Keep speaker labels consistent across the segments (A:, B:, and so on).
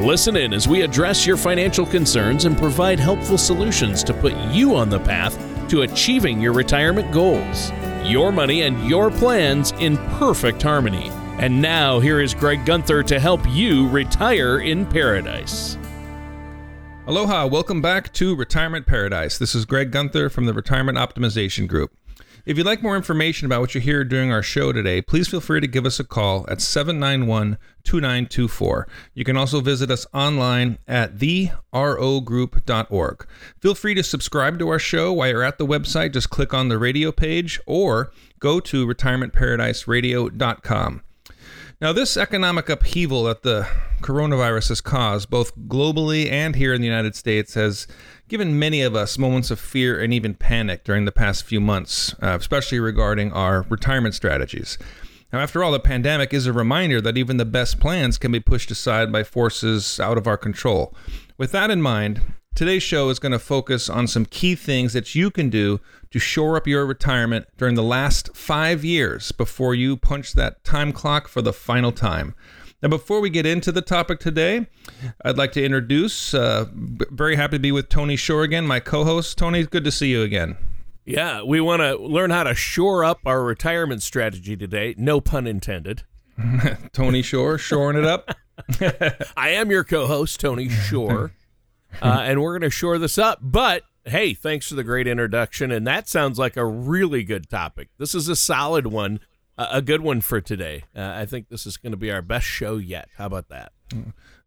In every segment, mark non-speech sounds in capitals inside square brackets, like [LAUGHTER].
A: Listen in as we address your financial concerns and provide helpful solutions to put you on the path to achieving your retirement goals. Your money and your plans in perfect harmony. And now, here is Greg Gunther to help you retire in paradise.
B: Aloha, welcome back to Retirement Paradise. This is Greg Gunther from the Retirement Optimization Group. If you'd like more information about what you hear during our show today, please feel free to give us a call at 791 2924. You can also visit us online at therogroup.org. Feel free to subscribe to our show while you're at the website. Just click on the radio page or go to retirementparadiseradio.com. Now, this economic upheaval that the coronavirus has caused, both globally and here in the United States, has given many of us moments of fear and even panic during the past few months, uh, especially regarding our retirement strategies. Now, after all, the pandemic is a reminder that even the best plans can be pushed aside by forces out of our control. With that in mind, today's show is going to focus on some key things that you can do to shore up your retirement during the last five years before you punch that time clock for the final time. Now, before we get into the topic today, I'd like to introduce, uh, very happy to be with Tony Shore again, my co host. Tony, good to see you again.
A: Yeah, we want to learn how to shore up our retirement strategy today. No pun intended. [LAUGHS]
B: Tony Shore, shoring it up. [LAUGHS] [LAUGHS]
A: I am your co host, Tony Shore, uh, and we're going to shore this up. But hey, thanks for the great introduction. And that sounds like a really good topic. This is a solid one a good one for today. Uh, I think this is going to be our best show yet. How about that?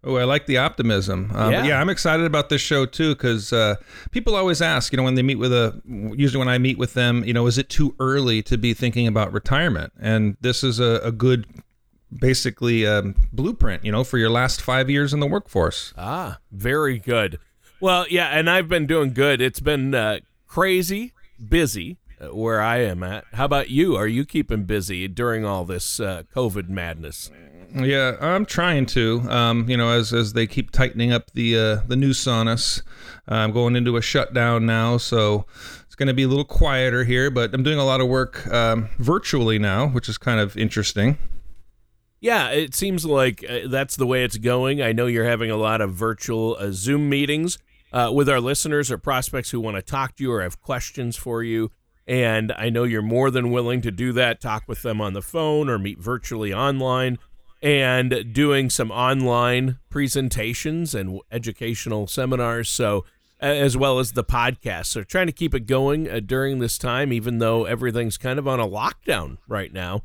B: Oh, I like the optimism. Um, yeah. yeah, I'm excited about this show too because uh, people always ask, you know, when they meet with a, usually when I meet with them, you know, is it too early to be thinking about retirement? And this is a, a good, basically, um, blueprint, you know, for your last five years in the workforce.
A: Ah, very good. Well, yeah, and I've been doing good. It's been uh, crazy, busy, where I am at. How about you? Are you keeping busy during all this uh, COVID madness?
B: Yeah, I'm trying to. Um, you know, as as they keep tightening up the uh, the noose on us, I'm going into a shutdown now, so it's going to be a little quieter here. But I'm doing a lot of work um, virtually now, which is kind of interesting.
A: Yeah, it seems like uh, that's the way it's going. I know you're having a lot of virtual uh, Zoom meetings uh, with our listeners or prospects who want to talk to you or have questions for you. And I know you're more than willing to do that, talk with them on the phone or meet virtually online, and doing some online presentations and educational seminars. So, as well as the podcast. So, trying to keep it going uh, during this time, even though everything's kind of on a lockdown right now,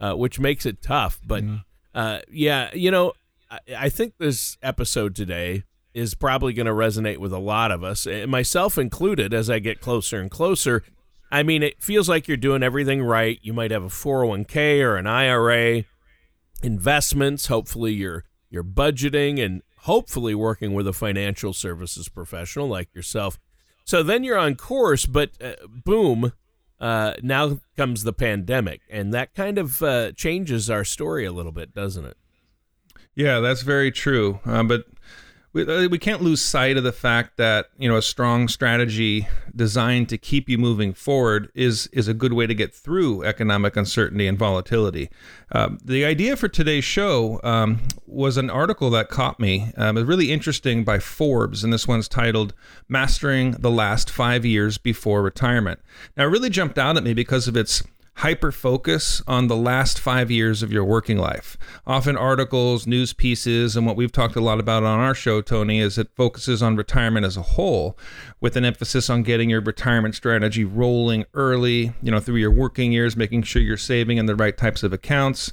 A: uh, which makes it tough. But mm-hmm. uh, yeah, you know, I, I think this episode today is probably going to resonate with a lot of us, myself included, as I get closer and closer I mean, it feels like you're doing everything right. You might have a 401k or an IRA, investments. Hopefully, you're you're budgeting and hopefully working with a financial services professional like yourself. So then you're on course, but uh, boom, uh, now comes the pandemic, and that kind of uh, changes our story a little bit, doesn't it?
B: Yeah, that's very true. Uh, but we, uh, we can't lose sight of the fact that you know a strong strategy designed to keep you moving forward is is a good way to get through economic uncertainty and volatility. Um, the idea for today's show um, was an article that caught me. Um, it's really interesting by Forbes, and this one's titled "Mastering the Last Five Years Before Retirement." Now, it really jumped out at me because of its hyper focus on the last five years of your working life. Often articles, news pieces, and what we've talked a lot about on our show, Tony, is it focuses on retirement as a whole, with an emphasis on getting your retirement strategy rolling early, you know, through your working years, making sure you're saving in the right types of accounts.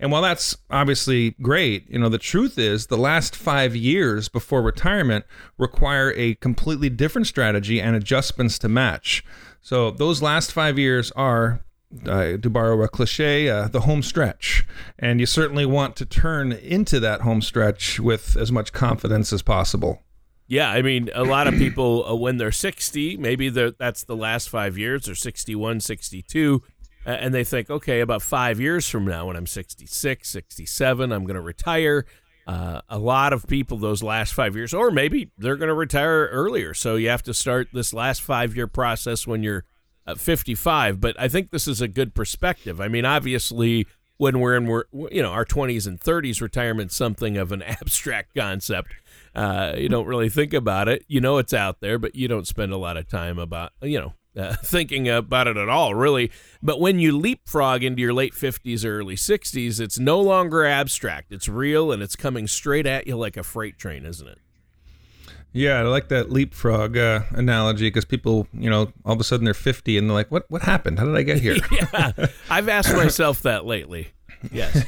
B: And while that's obviously great, you know, the truth is the last five years before retirement require a completely different strategy and adjustments to match. So those last five years are uh, to borrow a cliche, uh, the home stretch. And you certainly want to turn into that home stretch with as much confidence as possible.
A: Yeah, I mean, a lot of people, uh, when they're 60, maybe they're, that's the last five years, or 61, 62, uh, and they think, okay, about five years from now, when I'm 66, 67, I'm going to retire. Uh, a lot of people, those last five years, or maybe they're going to retire earlier. So you have to start this last five year process when you're uh, 55. But I think this is a good perspective. I mean, obviously, when we're in we're, you know our 20s and 30s, retirement's something of an [LAUGHS] abstract concept. Uh, you don't really think about it. You know it's out there, but you don't spend a lot of time about you know uh, [LAUGHS] thinking about it at all, really. But when you leapfrog into your late 50s or early 60s, it's no longer abstract. It's real and it's coming straight at you like a freight train, isn't it?
B: Yeah, I like that leapfrog uh, analogy because people, you know, all of a sudden they're 50 and they're like, "What? What happened? How did I get here?" [LAUGHS]
A: yeah, I've asked myself that lately. Yes.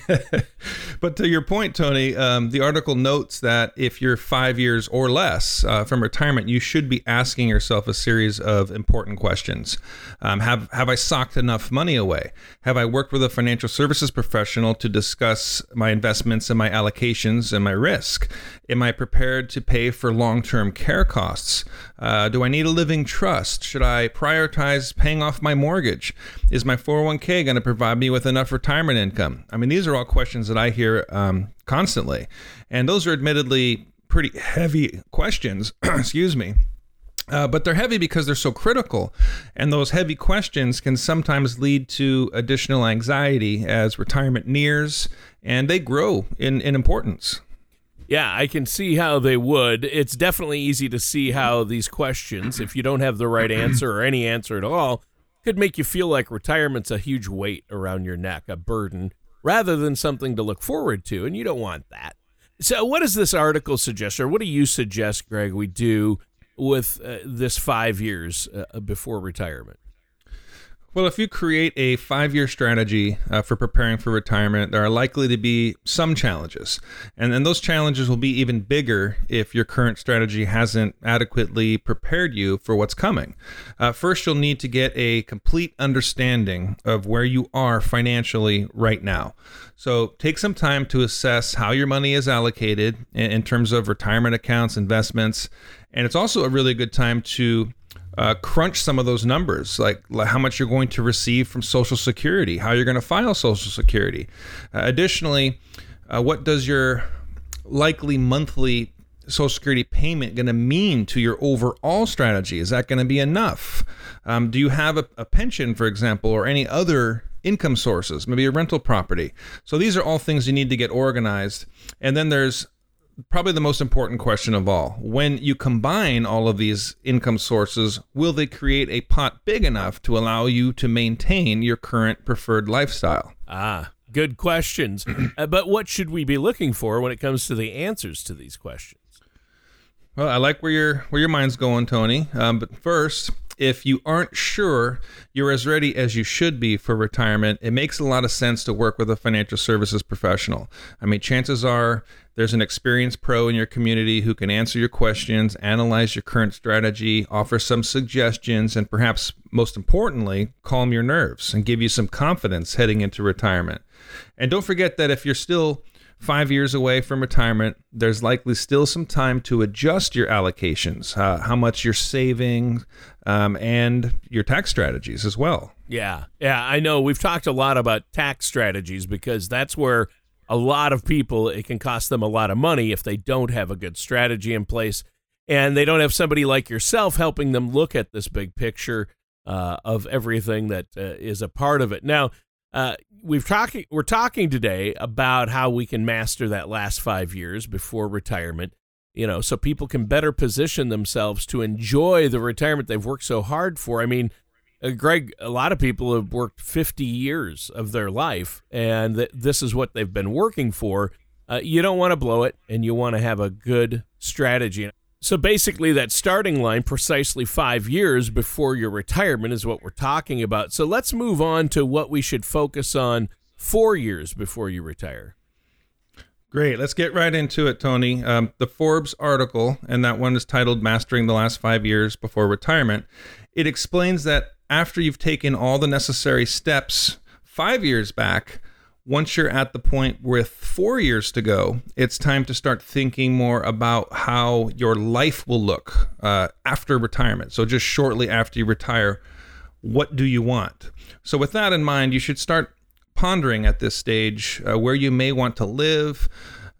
A: [LAUGHS]
B: but to your point, Tony, um, the article notes that if you're five years or less uh, from retirement, you should be asking yourself a series of important questions. Um, have Have I socked enough money away? Have I worked with a financial services professional to discuss my investments and my allocations and my risk? Am I prepared to pay for long term care costs? Uh, do I need a living trust? Should I prioritize paying off my mortgage? Is my 401k going to provide me with enough retirement income? I mean, these are all questions that I hear um, constantly. And those are admittedly pretty heavy questions. [CLEARS THROAT] Excuse me. Uh, but they're heavy because they're so critical. And those heavy questions can sometimes lead to additional anxiety as retirement nears and they grow in, in importance.
A: Yeah, I can see how they would. It's definitely easy to see how these questions, if you don't have the right [CLEARS THROAT] answer or any answer at all, could make you feel like retirement's a huge weight around your neck, a burden, rather than something to look forward to. And you don't want that. So, what does this article suggest, or what do you suggest, Greg, we do with uh, this five years uh, before retirement?
B: Well, if you create a five year strategy uh, for preparing for retirement, there are likely to be some challenges. And then those challenges will be even bigger if your current strategy hasn't adequately prepared you for what's coming. Uh, first, you'll need to get a complete understanding of where you are financially right now. So take some time to assess how your money is allocated in, in terms of retirement accounts, investments. And it's also a really good time to uh, crunch some of those numbers, like, like, how much you're going to receive from Social Security, how you're going to file Social Security. Uh, additionally, uh, what does your likely monthly Social Security payment going to mean to your overall strategy? Is that going to be enough? Um, do you have a, a pension, for example, or any other income sources, maybe a rental property? So these are all things you need to get organized. And then there's probably the most important question of all. When you combine all of these income sources, will they create a pot big enough to allow you to maintain your current preferred lifestyle?
A: Ah, good questions. [CLEARS THROAT] uh, but what should we be looking for when it comes to the answers to these questions?
B: Well, I like where your where your mind's going, Tony. Um, but first, if you aren't sure you're as ready as you should be for retirement, it makes a lot of sense to work with a financial services professional. I mean, chances are there's an experienced pro in your community who can answer your questions, analyze your current strategy, offer some suggestions, and perhaps most importantly, calm your nerves and give you some confidence heading into retirement. And don't forget that if you're still five years away from retirement, there's likely still some time to adjust your allocations, uh, how much you're saving, um, and your tax strategies as well.
A: Yeah. Yeah. I know we've talked a lot about tax strategies because that's where a lot of people, it can cost them a lot of money if they don't have a good strategy in place and they don't have somebody like yourself helping them look at this big picture uh, of everything that uh, is a part of it. Now, uh, we've talking we're talking today about how we can master that last five years before retirement. You know, so people can better position themselves to enjoy the retirement they've worked so hard for. I mean, uh, Greg, a lot of people have worked 50 years of their life, and th- this is what they've been working for. Uh, you don't want to blow it, and you want to have a good strategy. So basically, that starting line, precisely five years before your retirement, is what we're talking about. So let's move on to what we should focus on four years before you retire.
B: Great. Let's get right into it, Tony. Um, the Forbes article, and that one is titled Mastering the Last Five Years Before Retirement, it explains that after you've taken all the necessary steps five years back, once you're at the point with four years to go, it's time to start thinking more about how your life will look uh, after retirement. So, just shortly after you retire, what do you want? So, with that in mind, you should start pondering at this stage uh, where you may want to live.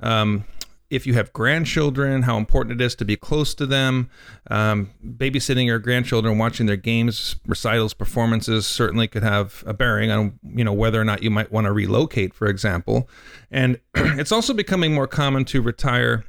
B: Um, if you have grandchildren, how important it is to be close to them. Um, babysitting your grandchildren, watching their games, recitals, performances certainly could have a bearing on you know whether or not you might want to relocate, for example. And [CLEARS THROAT] it's also becoming more common to retire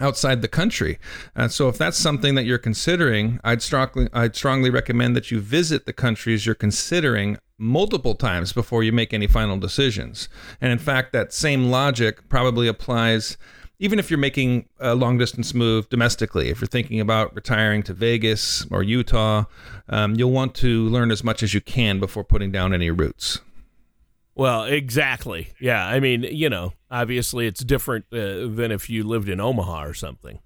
B: outside the country. Uh, so if that's something that you're considering, I'd strongly I'd strongly recommend that you visit the countries you're considering multiple times before you make any final decisions. And in fact, that same logic probably applies even if you're making a long distance move domestically, if you're thinking about retiring to Vegas or Utah, um, you'll want to learn as much as you can before putting down any roots.
A: Well, exactly. Yeah. I mean, you know, obviously it's different uh, than if you lived in Omaha or something.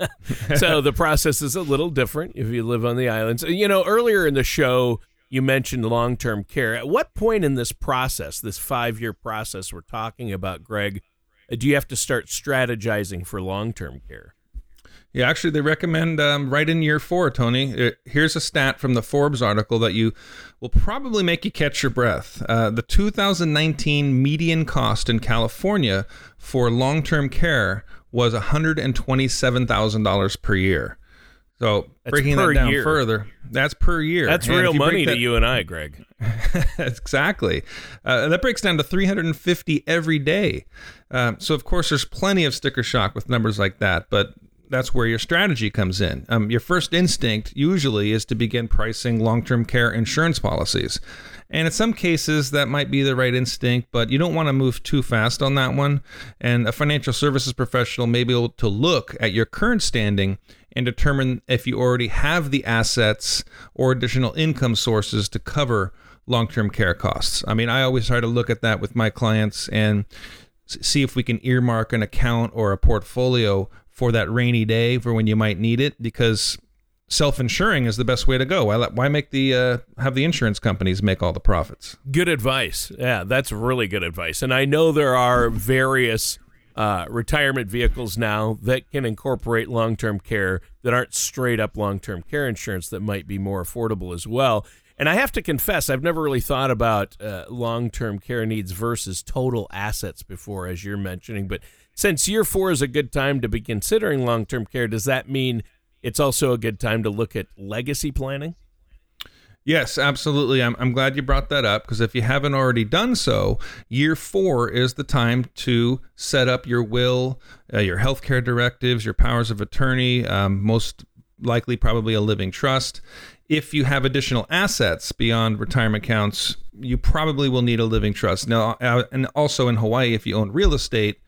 A: [LAUGHS] so the process is a little different if you live on the islands. You know, earlier in the show, you mentioned long term care. At what point in this process, this five year process we're talking about, Greg, do you have to start strategizing for long term care?
B: Yeah, actually, they recommend um, right in year four, Tony. Uh, here's a stat from the Forbes article that you will probably make you catch your breath. Uh, the 2019 median cost in California for long term care was $127,000 per year. So that's breaking that down year. further, that's per year.
A: That's and real money that, to you and I, Greg. [LAUGHS]
B: exactly. Uh, that breaks down to 350 every day. Um, so of course, there's plenty of sticker shock with numbers like that, but that's where your strategy comes in. Um, your first instinct usually is to begin pricing long-term care insurance policies. And in some cases, that might be the right instinct, but you don't want to move too fast on that one. And a financial services professional may be able to look at your current standing and determine if you already have the assets or additional income sources to cover long term care costs. I mean, I always try to look at that with my clients and see if we can earmark an account or a portfolio for that rainy day for when you might need it because self-insuring is the best way to go. Why, why make the uh, have the insurance companies make all the profits?
A: Good advice. Yeah, that's really good advice. And I know there are various uh, retirement vehicles now that can incorporate long-term care that aren't straight up long-term care insurance that might be more affordable as well. And I have to confess, I've never really thought about uh, long-term care needs versus total assets before, as you're mentioning. But since year four is a good time to be considering long-term care, does that mean it's also a good time to look at legacy planning.
B: Yes, absolutely. I'm, I'm glad you brought that up because if you haven't already done so, year four is the time to set up your will, uh, your healthcare directives, your powers of attorney, um, most likely, probably a living trust. If you have additional assets beyond retirement accounts, you probably will need a living trust. Now, uh, and also in Hawaii, if you own real estate,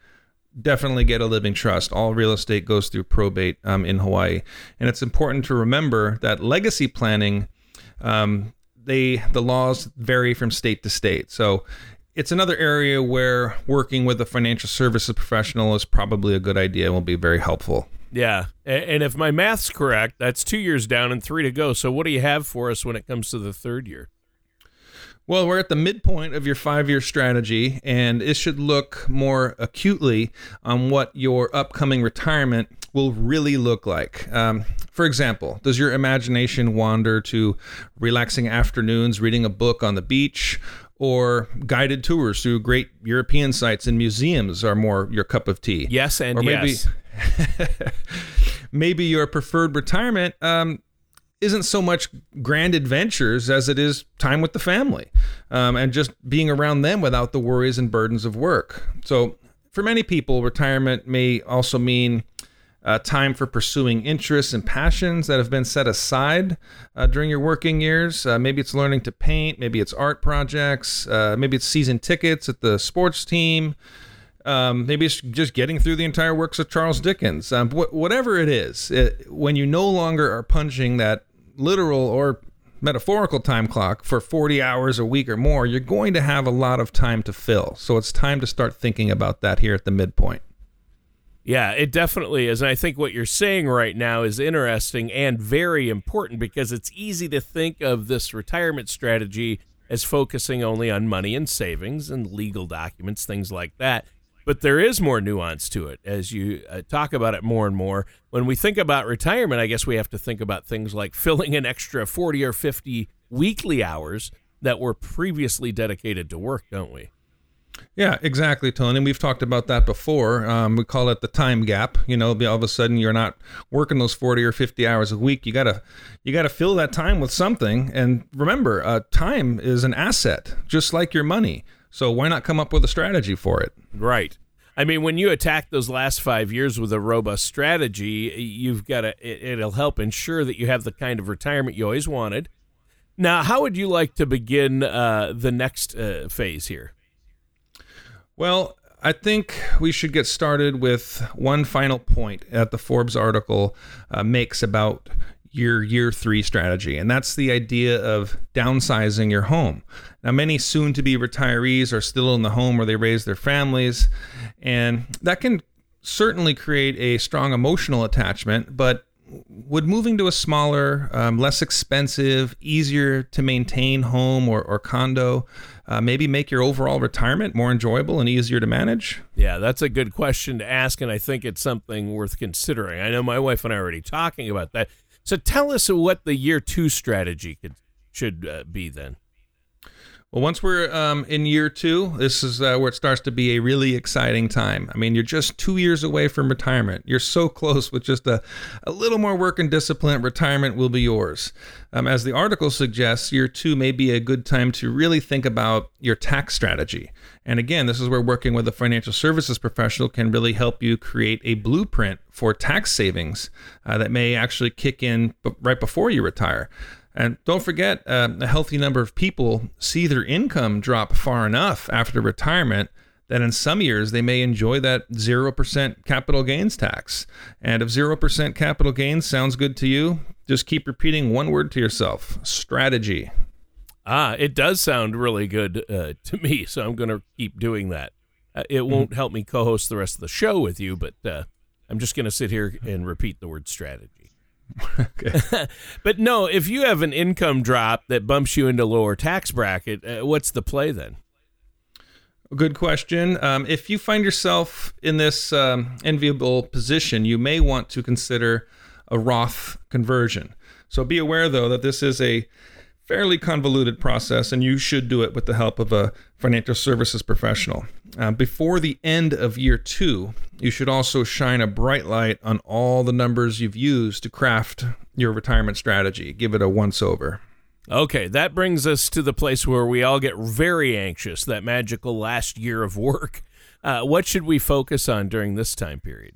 B: definitely get a living trust. All real estate goes through probate um, in Hawaii, and it's important to remember that legacy planning, um, they the laws vary from state to state. So it's another area where working with a financial services professional is probably a good idea and will be very helpful.
A: Yeah, and if my math's correct, that's two years down and three to go. So what do you have for us when it comes to the third year?
B: Well, we're at the midpoint of your five year strategy, and it should look more acutely on what your upcoming retirement will really look like. Um, for example, does your imagination wander to relaxing afternoons reading a book on the beach? Or guided tours through great European sites and museums are more your cup of tea.
A: Yes, and or maybe, yes. [LAUGHS]
B: maybe your preferred retirement um, isn't so much grand adventures as it is time with the family um, and just being around them without the worries and burdens of work. So, for many people, retirement may also mean uh, time for pursuing interests and passions that have been set aside uh, during your working years. Uh, maybe it's learning to paint, maybe it's art projects, uh, maybe it's season tickets at the sports team. Um, maybe it's just getting through the entire works of Charles Dickens. Um, wh- whatever it is, it, when you no longer are punching that literal or metaphorical time clock for 40 hours a week or more, you're going to have a lot of time to fill. So it's time to start thinking about that here at the midpoint.
A: Yeah, it definitely is. And I think what you're saying right now is interesting and very important because it's easy to think of this retirement strategy as focusing only on money and savings and legal documents, things like that. But there is more nuance to it as you uh, talk about it more and more. When we think about retirement, I guess we have to think about things like [LAUGHS] filling an extra 40 or 50 weekly hours that were previously dedicated to work, don't we?
B: Yeah, exactly, Tony. We've talked about that before. Um, we call it the time gap. You know, all of a sudden you're not working those 40 or 50 hours a week. You gotta, you gotta fill that time with something. And remember, uh, time is an asset, just like your money. So why not come up with a strategy for it?
A: Right. I mean, when you attack those last five years with a robust strategy, you've got to, it, will help ensure that you have the kind of retirement you always wanted. Now, how would you like to begin uh, the next uh, phase here?
B: Well, I think we should get started with one final point that the Forbes article uh, makes about your year three strategy, and that's the idea of downsizing your home. Now, many soon to be retirees are still in the home where they raise their families, and that can certainly create a strong emotional attachment, but would moving to a smaller, um, less expensive, easier to maintain home or, or condo uh, maybe make your overall retirement more enjoyable and easier to manage?
A: Yeah, that's a good question to ask, and I think it's something worth considering. I know my wife and I are already talking about that. So tell us what the year two strategy could should uh, be then.
B: Well, once we're um, in year two, this is uh, where it starts to be a really exciting time. I mean, you're just two years away from retirement. You're so close with just a, a little more work and discipline, retirement will be yours. Um, as the article suggests, year two may be a good time to really think about your tax strategy. And again, this is where working with a financial services professional can really help you create a blueprint for tax savings uh, that may actually kick in right before you retire. And don't forget, uh, a healthy number of people see their income drop far enough after retirement that in some years they may enjoy that 0% capital gains tax. And if 0% capital gains sounds good to you, just keep repeating one word to yourself strategy.
A: Ah, it does sound really good uh, [LAUGHS] to me, so I'm going to keep doing that. Uh, it won't mm-hmm. help me co host the rest of the show with you, but uh, I'm just going to sit here and repeat the word strategy. [LAUGHS] but no, if you have an income drop that bumps you into lower tax bracket, uh, what's the play then?
B: Good question. Um, if you find yourself in this um, enviable position, you may want to consider a Roth conversion. So be aware, though, that this is a fairly convoluted process, and you should do it with the help of a financial services professional. Uh, before the end of year two, you should also shine a bright light on all the numbers you've used to craft your retirement strategy. Give it a once over.
A: Okay, that brings us to the place where we all get very anxious that magical last year of work. Uh, what should we focus on during this time period?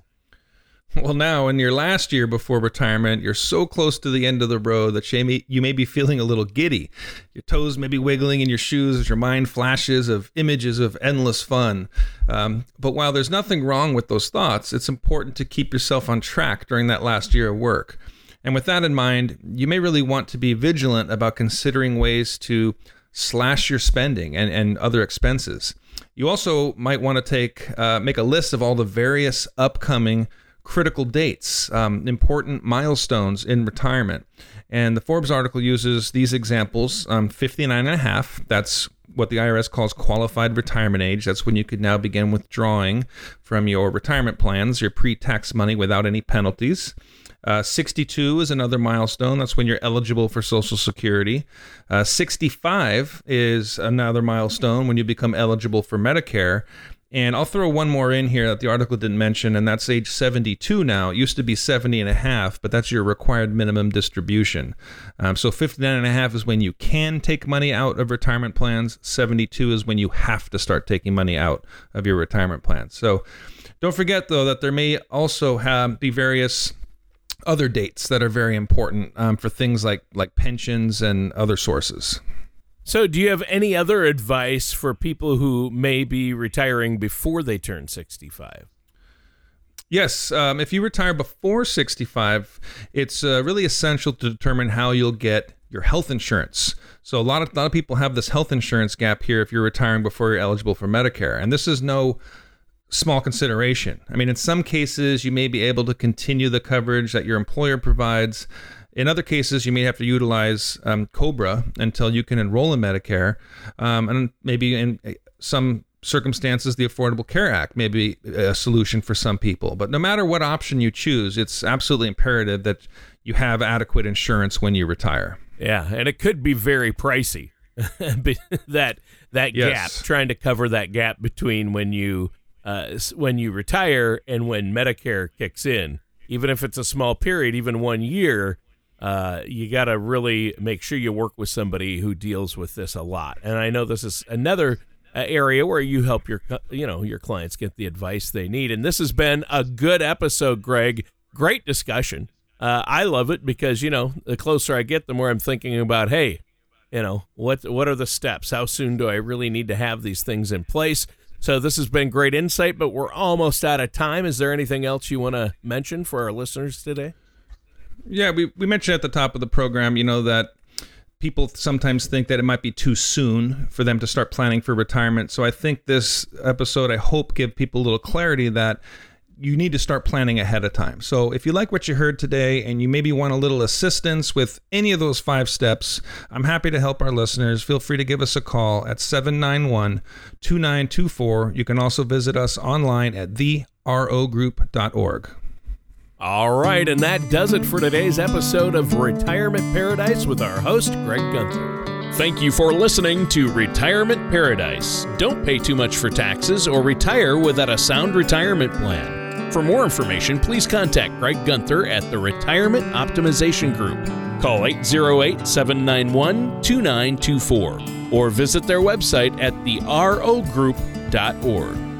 B: Well, now in your last year before retirement, you're so close to the end of the road that you may, be feeling a little giddy. Your toes may be wiggling in your shoes as your mind flashes of images of endless fun. Um, but while there's nothing wrong with those thoughts, it's important to keep yourself on track during that last year of work. And with that in mind, you may really want to be vigilant about considering ways to slash your spending and, and other expenses. You also might want to take uh, make a list of all the various upcoming critical dates, um, important milestones in retirement. And the Forbes article uses these examples um, 59 and a half, that's what the IRS calls qualified retirement age. That's when you could now begin withdrawing from your retirement plans, your pre tax money without any penalties. Uh, 62 is another milestone. That's when you're eligible for Social Security. Uh, 65 is another milestone when you become eligible for Medicare. And I'll throw one more in here that the article didn't mention, and that's age 72 now. It used to be 70 and a half, but that's your required minimum distribution. Um, so 59 and a half is when you can take money out of retirement plans. 72 is when you have to start taking money out of your retirement plans. So don't forget, though, that there may also have, be various other dates that are very important um, for things like like pensions and other sources.
A: So, do you have any other advice for people who may be retiring before they turn 65?
B: Yes, um, if you retire before 65, it's uh, really essential to determine how you'll get your health insurance. So a lot of a lot of people have this health insurance gap here if you're retiring before you're eligible for Medicare, and this is no small consideration. I mean, in some cases, you may be able to continue the coverage that your employer provides In other cases, you may have to utilize um, Cobra until you can enroll in Medicare, um, and maybe in uh, some circumstances, the Affordable Care Act may be a solution for some people. But no matter what option you choose, it's absolutely imperative that you have adequate insurance when you retire.
A: Yeah, and it could be very pricey. [LAUGHS] that that yes. gap, trying to cover that gap between when you uh, when you retire and when Medicare kicks in, even if it's a small period, even one year, uh, you got to really make sure you work with somebody who deals with this a lot. And I know this is another uh, area where you help your you know your clients get the advice they need. And this has been a good episode, Greg. Great discussion. Uh, I love it because you know the closer I get, the more I'm thinking about, hey, you know what what are the steps? How soon do I really need to have these things in place? So this has been great insight, but we're almost out of time. Is there anything else you want to mention for our listeners today?
B: Yeah, we, we mentioned at the top of the program, you know, that people sometimes think that it might be too soon for them to start planning for retirement. So I think this episode, I hope, give people a little clarity that you need to start planning ahead of time. So if you like what you heard today and you maybe want a little assistance with any of those five steps, I'm happy to help our listeners. Feel free to give us a call at 791 2924. You can also visit us online at therogroup.org.
A: All right, and that does it for today's episode of Retirement Paradise with our host, Greg Gunther. Thank you for listening to Retirement Paradise. Don't pay too much for taxes or retire without a sound retirement plan. For more information, please contact Greg Gunther at the Retirement Optimization Group. Call 808 791 2924 or visit their website at therogroup.org.